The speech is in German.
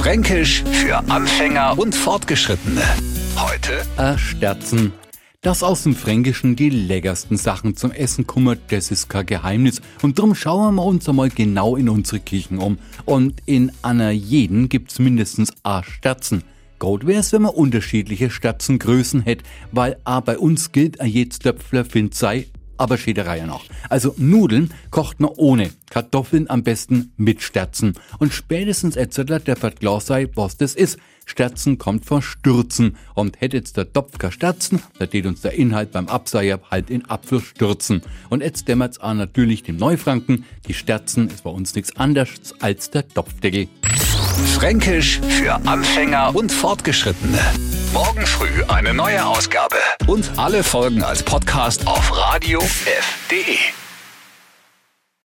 Fränkisch für Anfänger und Fortgeschrittene. Heute Ersterzen. Dass aus dem Fränkischen die leckersten Sachen zum Essen kommen, das ist kein Geheimnis. Und drum schauen wir uns einmal genau in unsere Küchen um. Und in einer jeden gibt's mindestens a Sterzen. Gut wär's, wenn man unterschiedliche Sterzengrößen hätte, weil a bei uns gilt a jedes Töpfler find sei aber steht der Reihe noch. Also Nudeln kocht man ohne, Kartoffeln am besten mit Sterzen. Und spätestens erzählt der klar sei, was das ist. Sterzen kommt von Stürzen. Und hätte jetzt der Topf kein Sterzen, da steht uns der Inhalt beim Abseier halt in Apfel stürzen. Und jetzt dämmert's auch natürlich dem Neufranken. Die Sterzen ist bei uns nichts anderes als der Topfdeckel. Fränkisch für Anfänger und Fortgeschrittene. Morgen früh eine neue Ausgabe. Und alle Folgen als Podcast auf radiof.de.